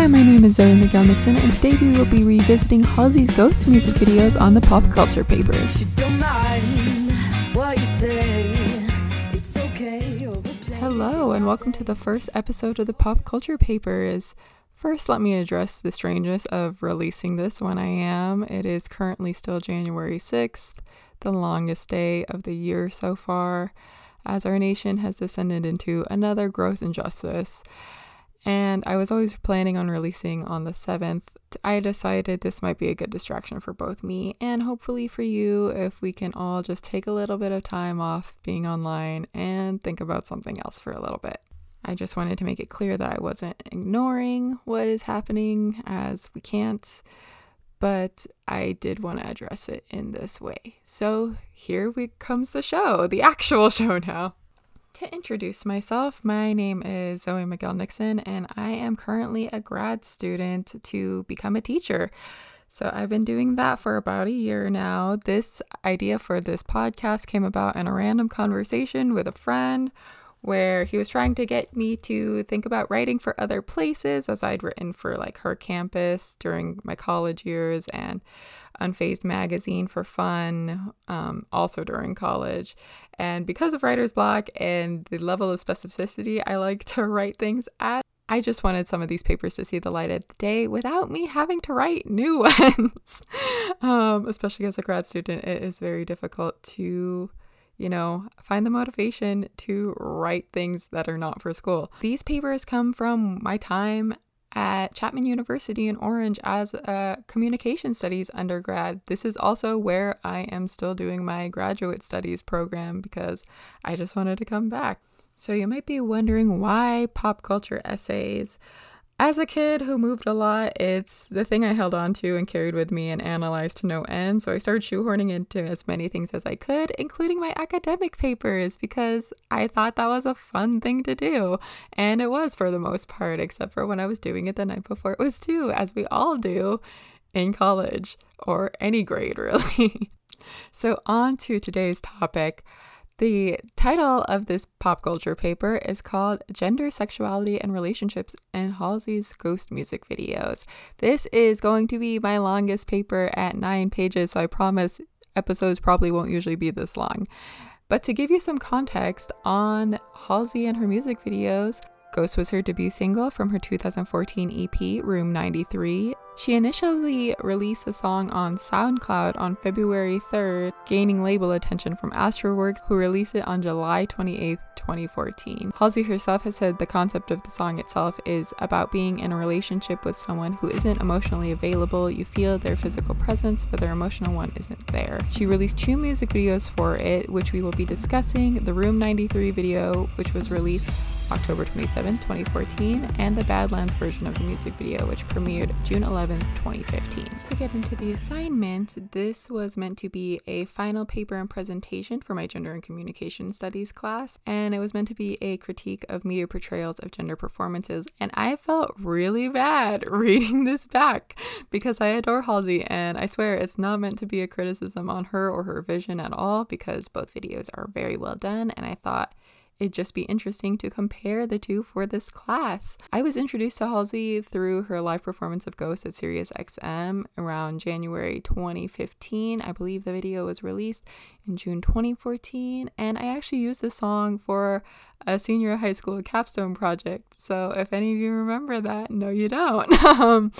Hi, my name is Zoe Miguel Nixon, and today we will be revisiting Halsey's ghost music videos on the pop culture papers. Hello, and welcome to the first episode of the pop culture papers. First, let me address the strangeness of releasing this when I am. It is currently still January 6th, the longest day of the year so far, as our nation has descended into another gross injustice and I was always planning on releasing on the 7th. I decided this might be a good distraction for both me and hopefully for you if we can all just take a little bit of time off being online and think about something else for a little bit. I just wanted to make it clear that I wasn't ignoring what is happening as we can't, but I did want to address it in this way. So here we comes the show, the actual show now. To introduce myself, my name is Zoe Miguel Nixon, and I am currently a grad student to become a teacher. So I've been doing that for about a year now. This idea for this podcast came about in a random conversation with a friend where he was trying to get me to think about writing for other places as I'd written for like her campus during my college years and Unfazed magazine for fun, um, also during college. And because of writer's block and the level of specificity I like to write things at, I just wanted some of these papers to see the light of the day without me having to write new ones. um, especially as a grad student, it is very difficult to you know, find the motivation to write things that are not for school. These papers come from my time at Chapman University in Orange as a communication studies undergrad. This is also where I am still doing my graduate studies program because I just wanted to come back. So you might be wondering why pop culture essays. As a kid who moved a lot, it's the thing I held on to and carried with me and analyzed to no end. So I started shoehorning into as many things as I could, including my academic papers, because I thought that was a fun thing to do. And it was for the most part, except for when I was doing it the night before it was due, as we all do in college or any grade, really. so, on to today's topic. The title of this pop culture paper is called Gender, Sexuality, and Relationships in Halsey's Ghost Music Videos. This is going to be my longest paper at nine pages, so I promise episodes probably won't usually be this long. But to give you some context on Halsey and her music videos, Ghost was her debut single from her 2014 EP, Room 93. She initially released the song on SoundCloud on February 3rd, gaining label attention from Astralwerks, who released it on July 28, 2014. Halsey herself has said the concept of the song itself is about being in a relationship with someone who isn't emotionally available. You feel their physical presence, but their emotional one isn't there. She released two music videos for it, which we will be discussing the Room 93 video, which was released October 27, 2014, and the Badlands version of the music video, which premiered June 11, 2015. To get into the assignment, this was meant to be a final paper and presentation for my Gender and Communication Studies class, and it was meant to be a critique of media portrayals of gender performances. And I felt really bad reading this back because I adore Halsey, and I swear it's not meant to be a criticism on her or her vision at all because both videos are very well done, and I thought it'd just be interesting to compare the two for this class. I was introduced to Halsey through her live performance of Ghost at Sirius XM around January 2015. I believe the video was released in June 2014, and I actually used the song for a senior high school capstone project. So if any of you remember that, no, you don't. um,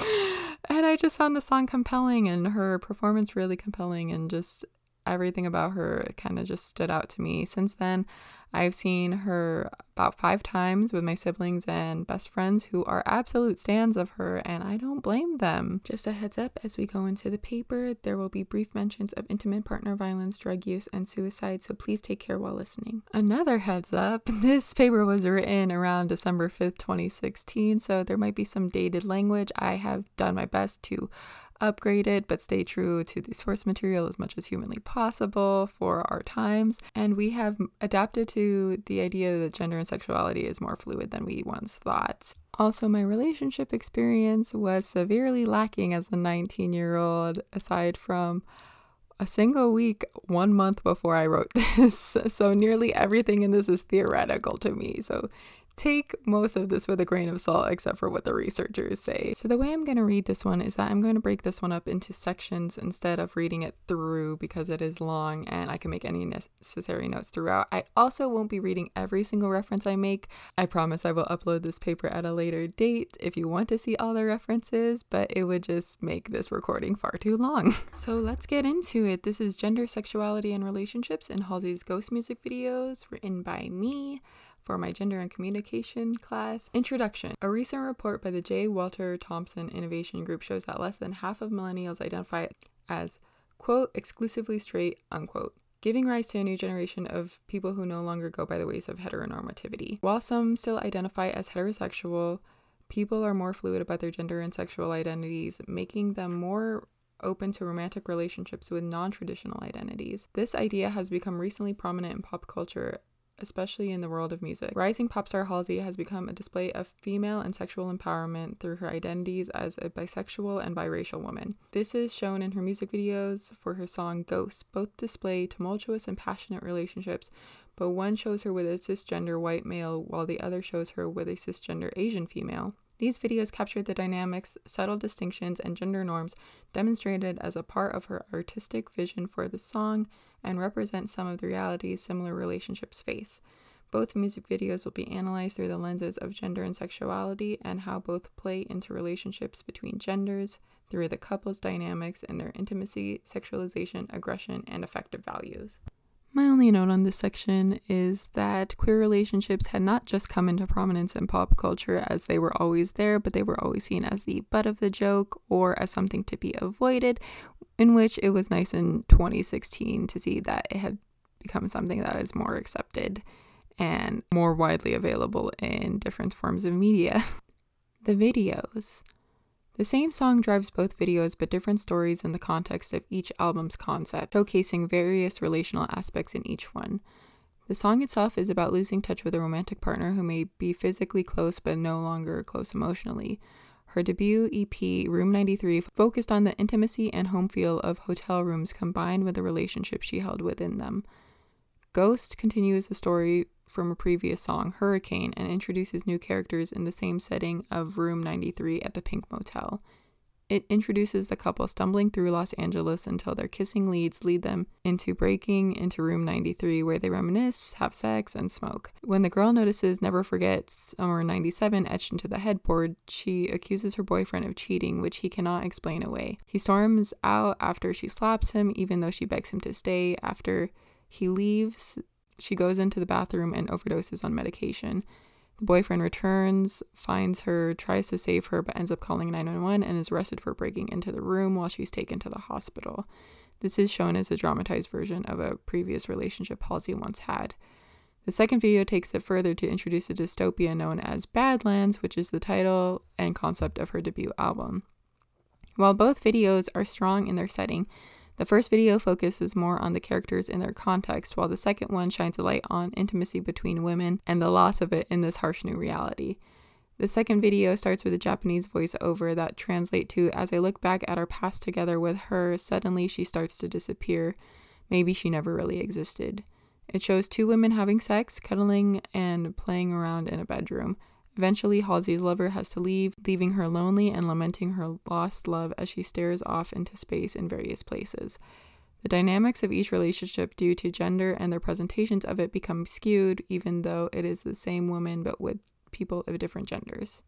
and I just found the song compelling and her performance really compelling, and just everything about her kind of just stood out to me. Since then, I've seen her about five times with my siblings and best friends who are absolute stands of her, and I don't blame them. Just a heads up as we go into the paper, there will be brief mentions of intimate partner violence, drug use, and suicide, so please take care while listening. Another heads up this paper was written around December 5th, 2016, so there might be some dated language. I have done my best to upgrade it, but stay true to the source material as much as humanly possible for our times. And we have adapted to the idea that gender and sexuality is more fluid than we once thought. Also, my relationship experience was severely lacking as a 19 year old, aside from a single week one month before I wrote this. So, nearly everything in this is theoretical to me. So, take most of this with a grain of salt, except for what the researchers say. So, the way I'm going to read this one is that I'm going to break this one up into sections instead of reading it through because it is long and I can make any necessary notes throughout. I also won't be reading every single reference I make. I promise I will upload this paper at a later date if you want to see all the references, but it would just make this recording far too long. so, let's get into it. This is Gender, Sexuality, and Relationships in Halsey's Ghost music videos, written by me for my gender and communication class. Introduction A recent report by the J. Walter Thompson Innovation Group shows that less than half of millennials identify as, quote, exclusively straight, unquote giving rise to a new generation of people who no longer go by the ways of heteronormativity. While some still identify as heterosexual, people are more fluid about their gender and sexual identities, making them more open to romantic relationships with non traditional identities. This idea has become recently prominent in pop culture especially in the world of music. Rising pop star Halsey has become a display of female and sexual empowerment through her identities as a bisexual and biracial woman. This is shown in her music videos for her song Ghosts. Both display tumultuous and passionate relationships, but one shows her with a cisgender white male while the other shows her with a cisgender Asian female. These videos captured the dynamics, subtle distinctions, and gender norms demonstrated as a part of her artistic vision for the song and represent some of the realities similar relationships face. Both music videos will be analyzed through the lenses of gender and sexuality and how both play into relationships between genders through the couple's dynamics and their intimacy, sexualization, aggression, and affective values. My only note on this section is that queer relationships had not just come into prominence in pop culture as they were always there, but they were always seen as the butt of the joke or as something to be avoided, in which it was nice in 2016 to see that it had become something that is more accepted and more widely available in different forms of media. the videos. The same song drives both videos, but different stories in the context of each album's concept, showcasing various relational aspects in each one. The song itself is about losing touch with a romantic partner who may be physically close but no longer close emotionally. Her debut EP, Room 93, focused on the intimacy and home feel of hotel rooms combined with the relationship she held within them. Ghost continues the story from a previous song, Hurricane, and introduces new characters in the same setting of Room 93 at the Pink Motel. It introduces the couple stumbling through Los Angeles until their kissing leads lead them into breaking into room 93, where they reminisce, have sex, and smoke. When the girl notices Never Forgets Summer 97 etched into the headboard, she accuses her boyfriend of cheating, which he cannot explain away. He storms out after she slaps him, even though she begs him to stay. After he leaves, she goes into the bathroom and overdoses on medication. The boyfriend returns, finds her, tries to save her, but ends up calling 911 and is arrested for breaking into the room while she's taken to the hospital. This is shown as a dramatized version of a previous relationship Halsey once had. The second video takes it further to introduce a dystopia known as Badlands, which is the title and concept of her debut album. While both videos are strong in their setting, the first video focuses more on the characters in their context, while the second one shines a light on intimacy between women and the loss of it in this harsh new reality. The second video starts with a Japanese voiceover that translate to As I look back at our past together with her, suddenly she starts to disappear. Maybe she never really existed. It shows two women having sex, cuddling, and playing around in a bedroom. Eventually, Halsey's lover has to leave, leaving her lonely and lamenting her lost love as she stares off into space in various places. The dynamics of each relationship, due to gender and their presentations of it, become skewed, even though it is the same woman but with people of different genders.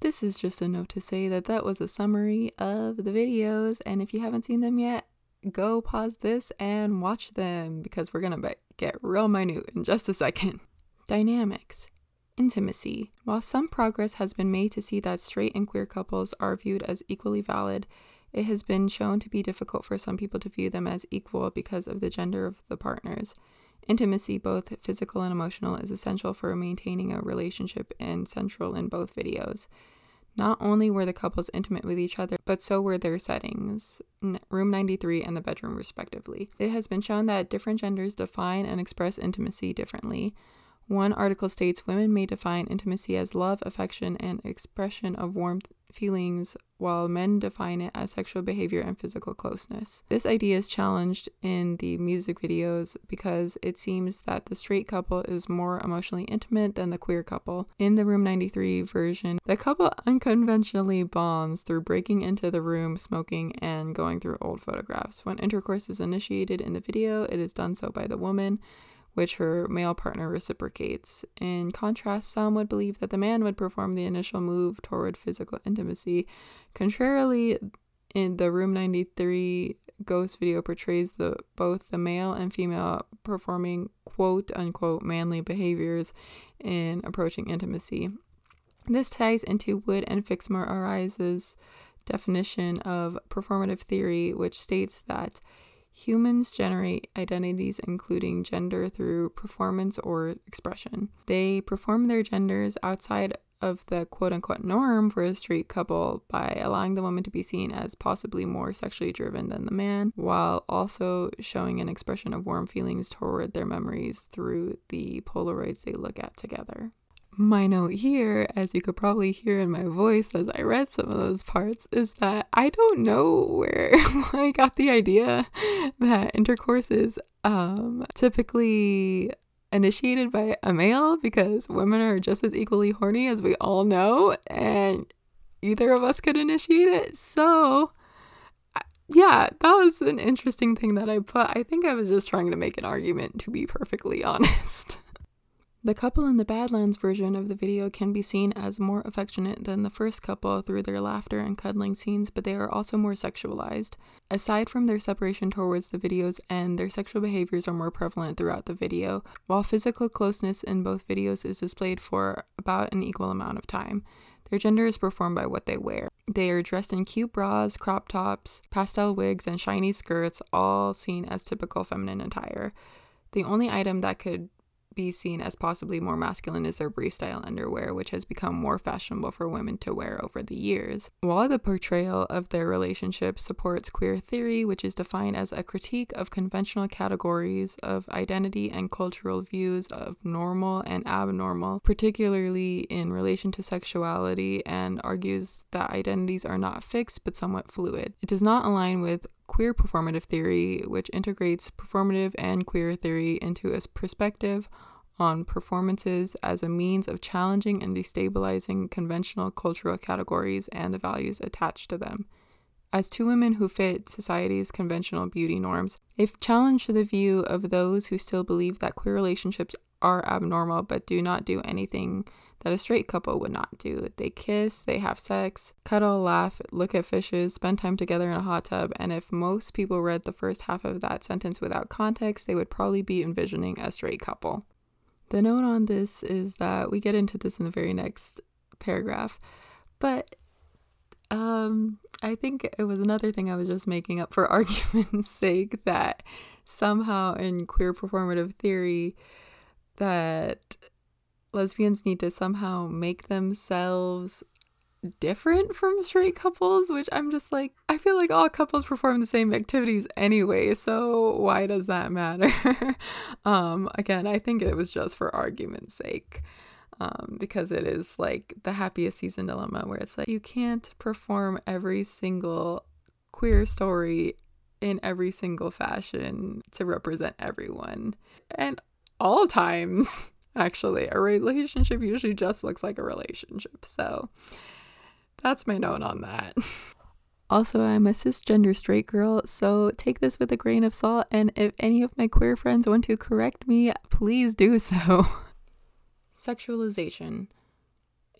This is just a note to say that that was a summary of the videos, and if you haven't seen them yet, go pause this and watch them because we're gonna get real minute in just a second. Dynamics. Intimacy. While some progress has been made to see that straight and queer couples are viewed as equally valid, it has been shown to be difficult for some people to view them as equal because of the gender of the partners. Intimacy, both physical and emotional, is essential for maintaining a relationship and central in both videos. Not only were the couples intimate with each other, but so were their settings, room 93 and the bedroom, respectively. It has been shown that different genders define and express intimacy differently. One article states women may define intimacy as love, affection, and expression of warmth feelings while men define it as sexual behavior and physical closeness. This idea is challenged in the music videos because it seems that the straight couple is more emotionally intimate than the queer couple. In the Room 93 version, the couple unconventionally bonds through breaking into the room, smoking, and going through old photographs. When intercourse is initiated in the video, it is done so by the woman which her male partner reciprocates. In contrast, some would believe that the man would perform the initial move toward physical intimacy. Contrarily, in the Room 93 ghost video portrays the both the male and female performing quote unquote manly behaviors in approaching intimacy. This ties into Wood and Fixmer-Oraiz's definition of performative theory, which states that Humans generate identities including gender through performance or expression. They perform their genders outside of the quote unquote norm for a straight couple by allowing the woman to be seen as possibly more sexually driven than the man, while also showing an expression of warm feelings toward their memories through the Polaroids they look at together my note here, as you could probably hear in my voice as I read some of those parts, is that I don't know where I got the idea that intercourse is um, typically initiated by a male because women are just as equally horny as we all know, and either of us could initiate it. So, yeah, that was an interesting thing that I put. I think I was just trying to make an argument, to be perfectly honest. The couple in the Badlands version of the video can be seen as more affectionate than the first couple through their laughter and cuddling scenes, but they are also more sexualized. Aside from their separation towards the video's end, their sexual behaviors are more prevalent throughout the video, while physical closeness in both videos is displayed for about an equal amount of time. Their gender is performed by what they wear. They are dressed in cute bras, crop tops, pastel wigs, and shiny skirts, all seen as typical feminine attire. The only item that could be seen as possibly more masculine is their brief style underwear, which has become more fashionable for women to wear over the years. While the portrayal of their relationship supports queer theory, which is defined as a critique of conventional categories of identity and cultural views of normal and abnormal, particularly in relation to sexuality, and argues that identities are not fixed but somewhat fluid. It does not align with queer performative theory, which integrates performative and queer theory into a perspective on performances as a means of challenging and destabilizing conventional cultural categories and the values attached to them. As two women who fit society's conventional beauty norms, they've challenged the view of those who still believe that queer relationships are abnormal but do not do anything that a straight couple would not do. They kiss, they have sex, cuddle, laugh, look at fishes, spend time together in a hot tub, and if most people read the first half of that sentence without context, they would probably be envisioning a straight couple. The note on this is that we get into this in the very next paragraph, but um, I think it was another thing I was just making up for argument's sake that somehow in queer performative theory that lesbians need to somehow make themselves different from straight couples, which I'm just like, I feel like all couples perform the same activities anyway, so why does that matter? um, again, I think it was just for argument's sake. Um, because it is like the happiest season dilemma where it's like you can't perform every single queer story in every single fashion to represent everyone. And all times actually. A relationship usually just looks like a relationship. So that's my note on that. Also, I'm a cisgender straight girl, so take this with a grain of salt. And if any of my queer friends want to correct me, please do so. Sexualization.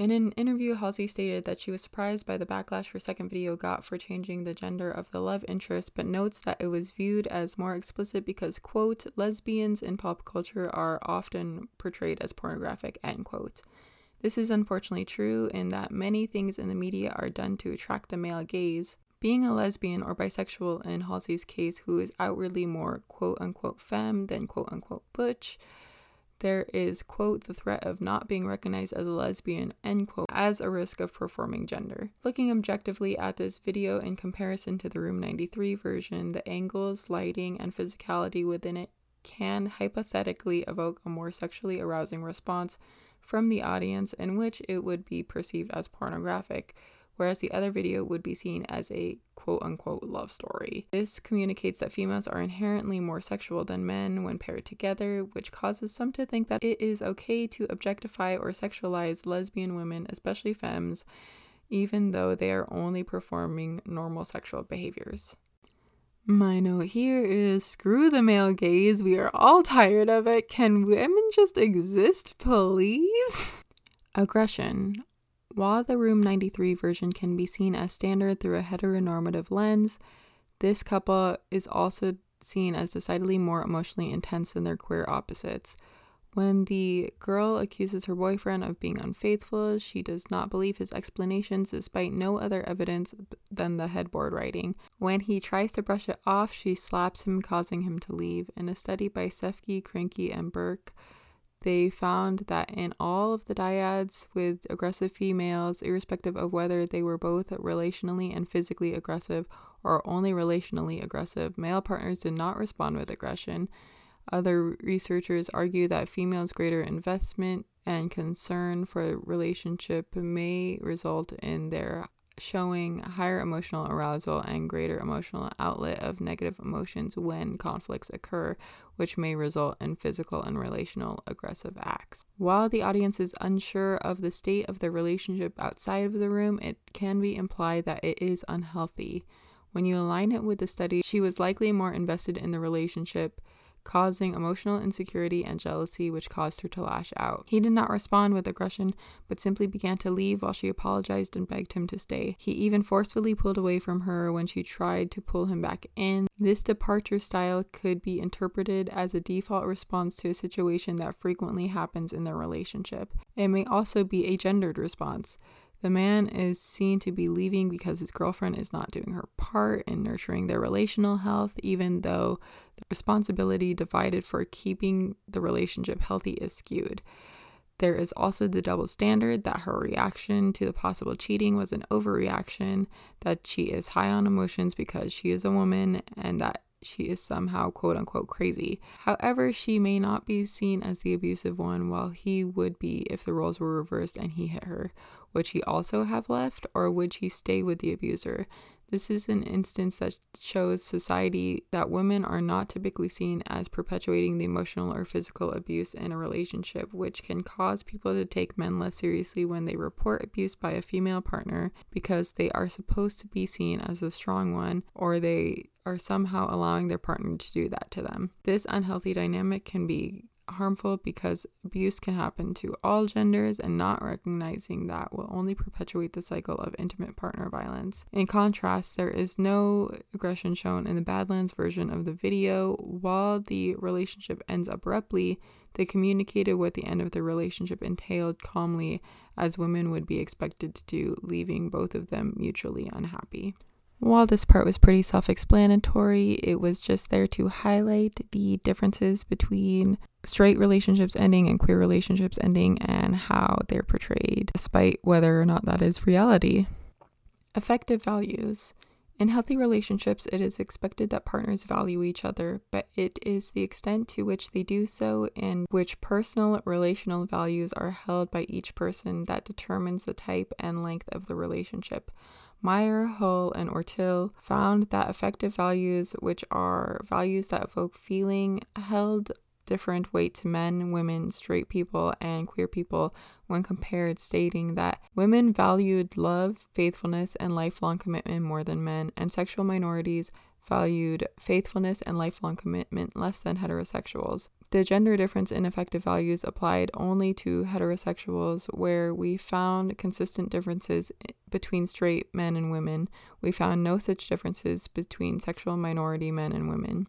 In an interview, Halsey stated that she was surprised by the backlash her second video got for changing the gender of the love interest, but notes that it was viewed as more explicit because, quote, lesbians in pop culture are often portrayed as pornographic, end quote. This is unfortunately true in that many things in the media are done to attract the male gaze. Being a lesbian or bisexual in Halsey's case, who is outwardly more quote unquote femme than quote unquote butch, there is, quote, the threat of not being recognized as a lesbian, end quote, as a risk of performing gender. Looking objectively at this video in comparison to the Room 93 version, the angles, lighting, and physicality within it can hypothetically evoke a more sexually arousing response from the audience in which it would be perceived as pornographic, whereas the other video would be seen as a quote unquote love story. This communicates that females are inherently more sexual than men when paired together, which causes some to think that it is okay to objectify or sexualize lesbian women, especially femmes, even though they are only performing normal sexual behaviors. My note here is screw the male gaze. We are all tired of it. Can women just exist, please? Aggression. While the Room 93 version can be seen as standard through a heteronormative lens, this couple is also seen as decidedly more emotionally intense than their queer opposites. When the girl accuses her boyfriend of being unfaithful, she does not believe his explanations despite no other evidence than the headboard writing. When he tries to brush it off, she slaps him, causing him to leave. In a study by Sefke, Krinky, and Burke, they found that in all of the dyads with aggressive females, irrespective of whether they were both relationally and physically aggressive or only relationally aggressive, male partners did not respond with aggression. Other researchers argue that females' greater investment and concern for relationship may result in their showing higher emotional arousal and greater emotional outlet of negative emotions when conflicts occur, which may result in physical and relational aggressive acts. While the audience is unsure of the state of the relationship outside of the room, it can be implied that it is unhealthy. When you align it with the study, she was likely more invested in the relationship causing emotional insecurity and jealousy, which caused her to lash out. He did not respond with aggression, but simply began to leave while she apologized and begged him to stay. He even forcefully pulled away from her when she tried to pull him back in. This departure style could be interpreted as a default response to a situation that frequently happens in their relationship. It may also be a gendered response. The man is seen to be leaving because his girlfriend is not doing her part in nurturing their relational health, even though the responsibility divided for keeping the relationship healthy is skewed. There is also the double standard that her reaction to the possible cheating was an overreaction, that she is high on emotions because she is a woman, and that she is somehow quote unquote crazy. However, she may not be seen as the abusive one, while he would be if the roles were reversed and he hit her. Would she also have left, or would she stay with the abuser? This is an instance that shows society that women are not typically seen as perpetuating the emotional or physical abuse in a relationship, which can cause people to take men less seriously when they report abuse by a female partner because they are supposed to be seen as a strong one or they are somehow allowing their partner to do that to them. This unhealthy dynamic can be harmful because abuse can happen to all genders, and not recognizing that will only perpetuate the cycle of intimate partner violence. In contrast, there is no aggression shown in the Badlands version of the video. While the relationship ends abruptly, they communicated what the end of the relationship entailed calmly, as women would be expected to do, leaving both of them mutually unhappy. While this part was pretty self explanatory, it was just there to highlight the differences between straight relationships ending and queer relationships ending and how they're portrayed, despite whether or not that is reality. Affective values. In healthy relationships, it is expected that partners value each other, but it is the extent to which they do so and which personal relational values are held by each person that determines the type and length of the relationship. Meier, Hull, and Ortyl found that affective values, which are values that evoke feeling, held different weight to men, women, straight people, and queer people when compared, stating that women valued love, faithfulness, and lifelong commitment more than men, and sexual minorities valued faithfulness and lifelong commitment less than heterosexuals. The gender difference in affective values applied only to heterosexuals, where we found consistent differences between straight men and women. We found no such differences between sexual minority men and women.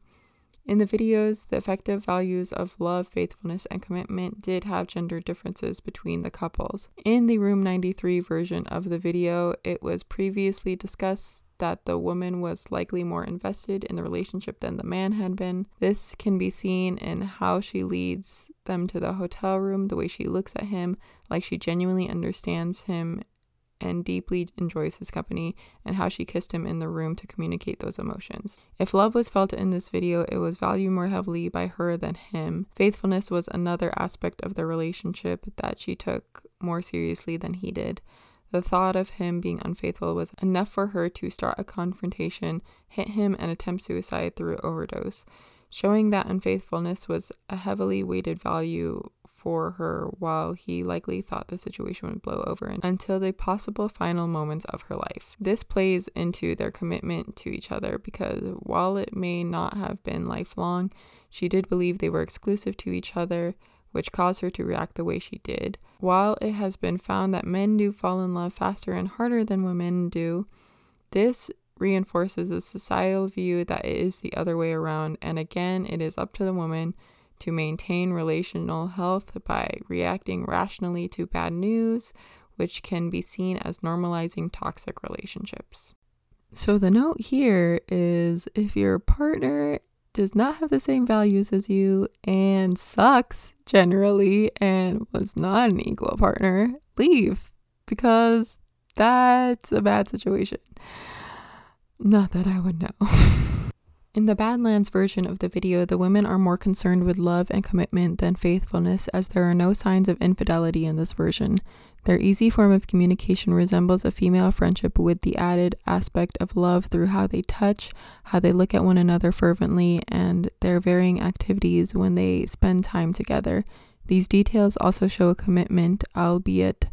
In the videos, the affective values of love, faithfulness, and commitment did have gender differences between the couples. In the Room 93 version of the video, it was previously discussed that the woman was likely more invested in the relationship than the man had been. This can be seen in how she leads them to the hotel room, the way she looks at him, like she genuinely understands him and deeply enjoys his company, and how she kissed him in the room to communicate those emotions. If love was felt in this video, it was valued more heavily by her than him. Faithfulness was another aspect of the relationship that she took more seriously than he did. The thought of him being unfaithful was enough for her to start a confrontation, hit him, and attempt suicide through overdose, showing that unfaithfulness was a heavily weighted value for her while he likely thought the situation would blow over until the possible final moments of her life. This plays into their commitment to each other because while it may not have been lifelong, she did believe they were exclusive to each other, which caused her to react the way she did. While it has been found that men do fall in love faster and harder than women do, this reinforces the societal view that it is the other way around, and again, it is up to the woman to maintain relational health by reacting rationally to bad news, which can be seen as normalizing toxic relationships. So, the note here is if your partner does not have the same values as you and sucks generally and was not an equal partner, leave because that's a bad situation. Not that I would know. In the Badlands version of the video, the women are more concerned with love and commitment than faithfulness, as there are no signs of infidelity in this version. Their easy form of communication resembles a female friendship with the added aspect of love through how they touch, how they look at one another fervently, and their varying activities when they spend time together. These details also show a commitment, albeit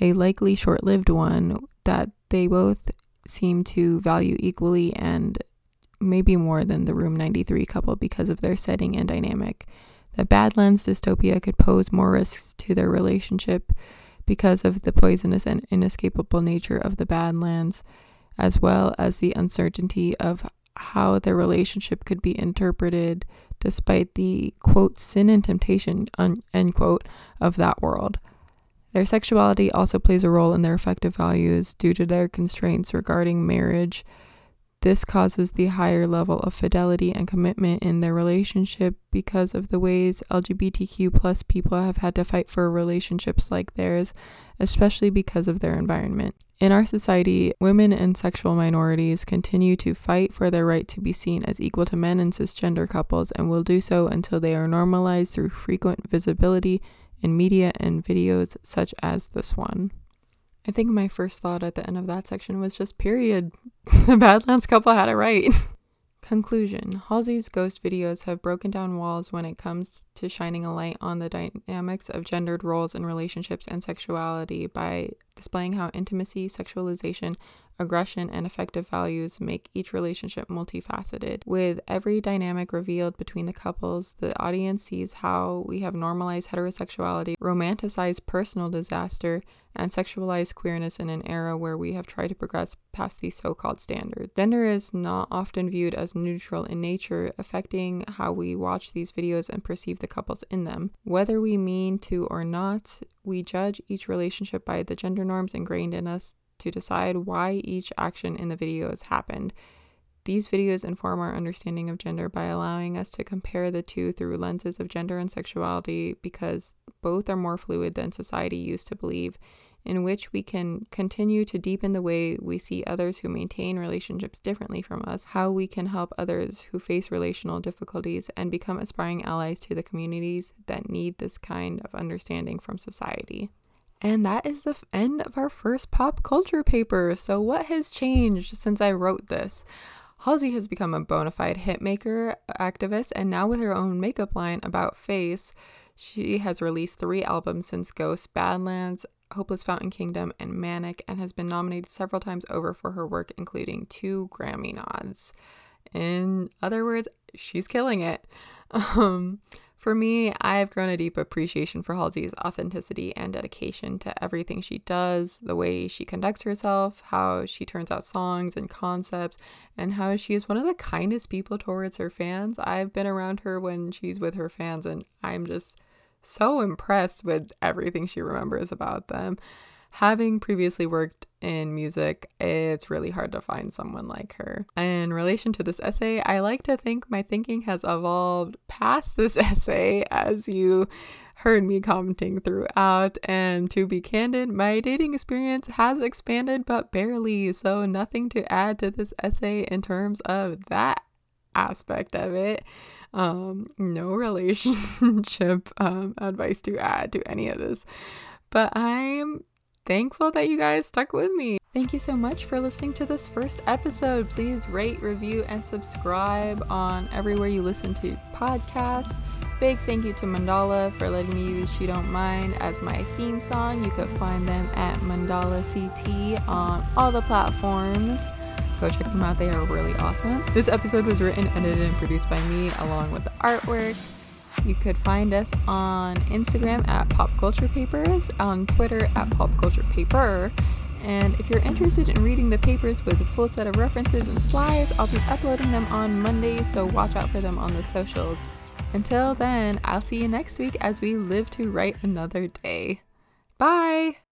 a likely short lived one, that they both seem to value equally and maybe more than the Room 93 couple because of their setting and dynamic. The Badlands dystopia could pose more risks to their relationship because of the poisonous and inescapable nature of the Badlands, as well as the uncertainty of how their relationship could be interpreted despite the quote sin and temptation un, end quote of that world. Their sexuality also plays a role in their affective values due to their constraints regarding marriage this causes the higher level of fidelity and commitment in their relationship because of the ways LGBTQ plus people have had to fight for relationships like theirs, especially because of their environment. In our society, women and sexual minorities continue to fight for their right to be seen as equal to men and cisgender couples and will do so until they are normalized through frequent visibility in media and videos such as this one. I think my first thought at the end of that section was just period. the Badlands couple had it right. Conclusion Halsey's ghost videos have broken down walls when it comes to shining a light on the dynamics of gendered roles in relationships and sexuality by displaying how intimacy, sexualization, aggression, and affective values make each relationship multifaceted. With every dynamic revealed between the couples, the audience sees how we have normalized heterosexuality, romanticized personal disaster, and sexualized queerness in an era where we have tried to progress past these so called standards. Gender is not often viewed as neutral in nature, affecting how we watch these videos and perceive the couples in them. Whether we mean to or not, we judge each relationship by the gender norms ingrained in us to decide why each action in the video has happened. These videos inform our understanding of gender by allowing us to compare the two through lenses of gender and sexuality because both are more fluid than society used to believe, in which we can continue to deepen the way we see others who maintain relationships differently from us, how we can help others who face relational difficulties, and become aspiring allies to the communities that need this kind of understanding from society. And that is the end of our first pop culture paper. So, what has changed since I wrote this? Halsey has become a bona fide hitmaker activist, and now with her own makeup line about face, she has released three albums since Ghost, Badlands, Hopeless Fountain Kingdom, and Manic, and has been nominated several times over for her work, including two Grammy nods. In other words, she's killing it. Um, for me, I've grown a deep appreciation for Halsey's authenticity and dedication to everything she does, the way she conducts herself, how she turns out songs and concepts, and how she is one of the kindest people towards her fans. I've been around her when she's with her fans, and I'm just so impressed with everything she remembers about them. Having previously worked in music, it's really hard to find someone like her. In relation to this essay, I like to think my thinking has evolved past this essay as you heard me commenting throughout. And to be candid, my dating experience has expanded, but barely. So, nothing to add to this essay in terms of that aspect of it. Um, no relationship um, advice to add to any of this. But I'm thankful that you guys stuck with me. Thank you so much for listening to this first episode. Please rate, review, and subscribe on everywhere you listen to podcasts. Big thank you to Mandala for letting me use She Don't Mind as my theme song. You can find them at Mandala CT on all the platforms. Go check them out, they are really awesome. This episode was written, edited, and produced by me along with the artwork. You could find us on Instagram at Pop Culture Papers, on Twitter at Pop Culture Paper. And if you're interested in reading the papers with a full set of references and slides, I'll be uploading them on Monday, so watch out for them on the socials. Until then, I'll see you next week as we live to write another day. Bye!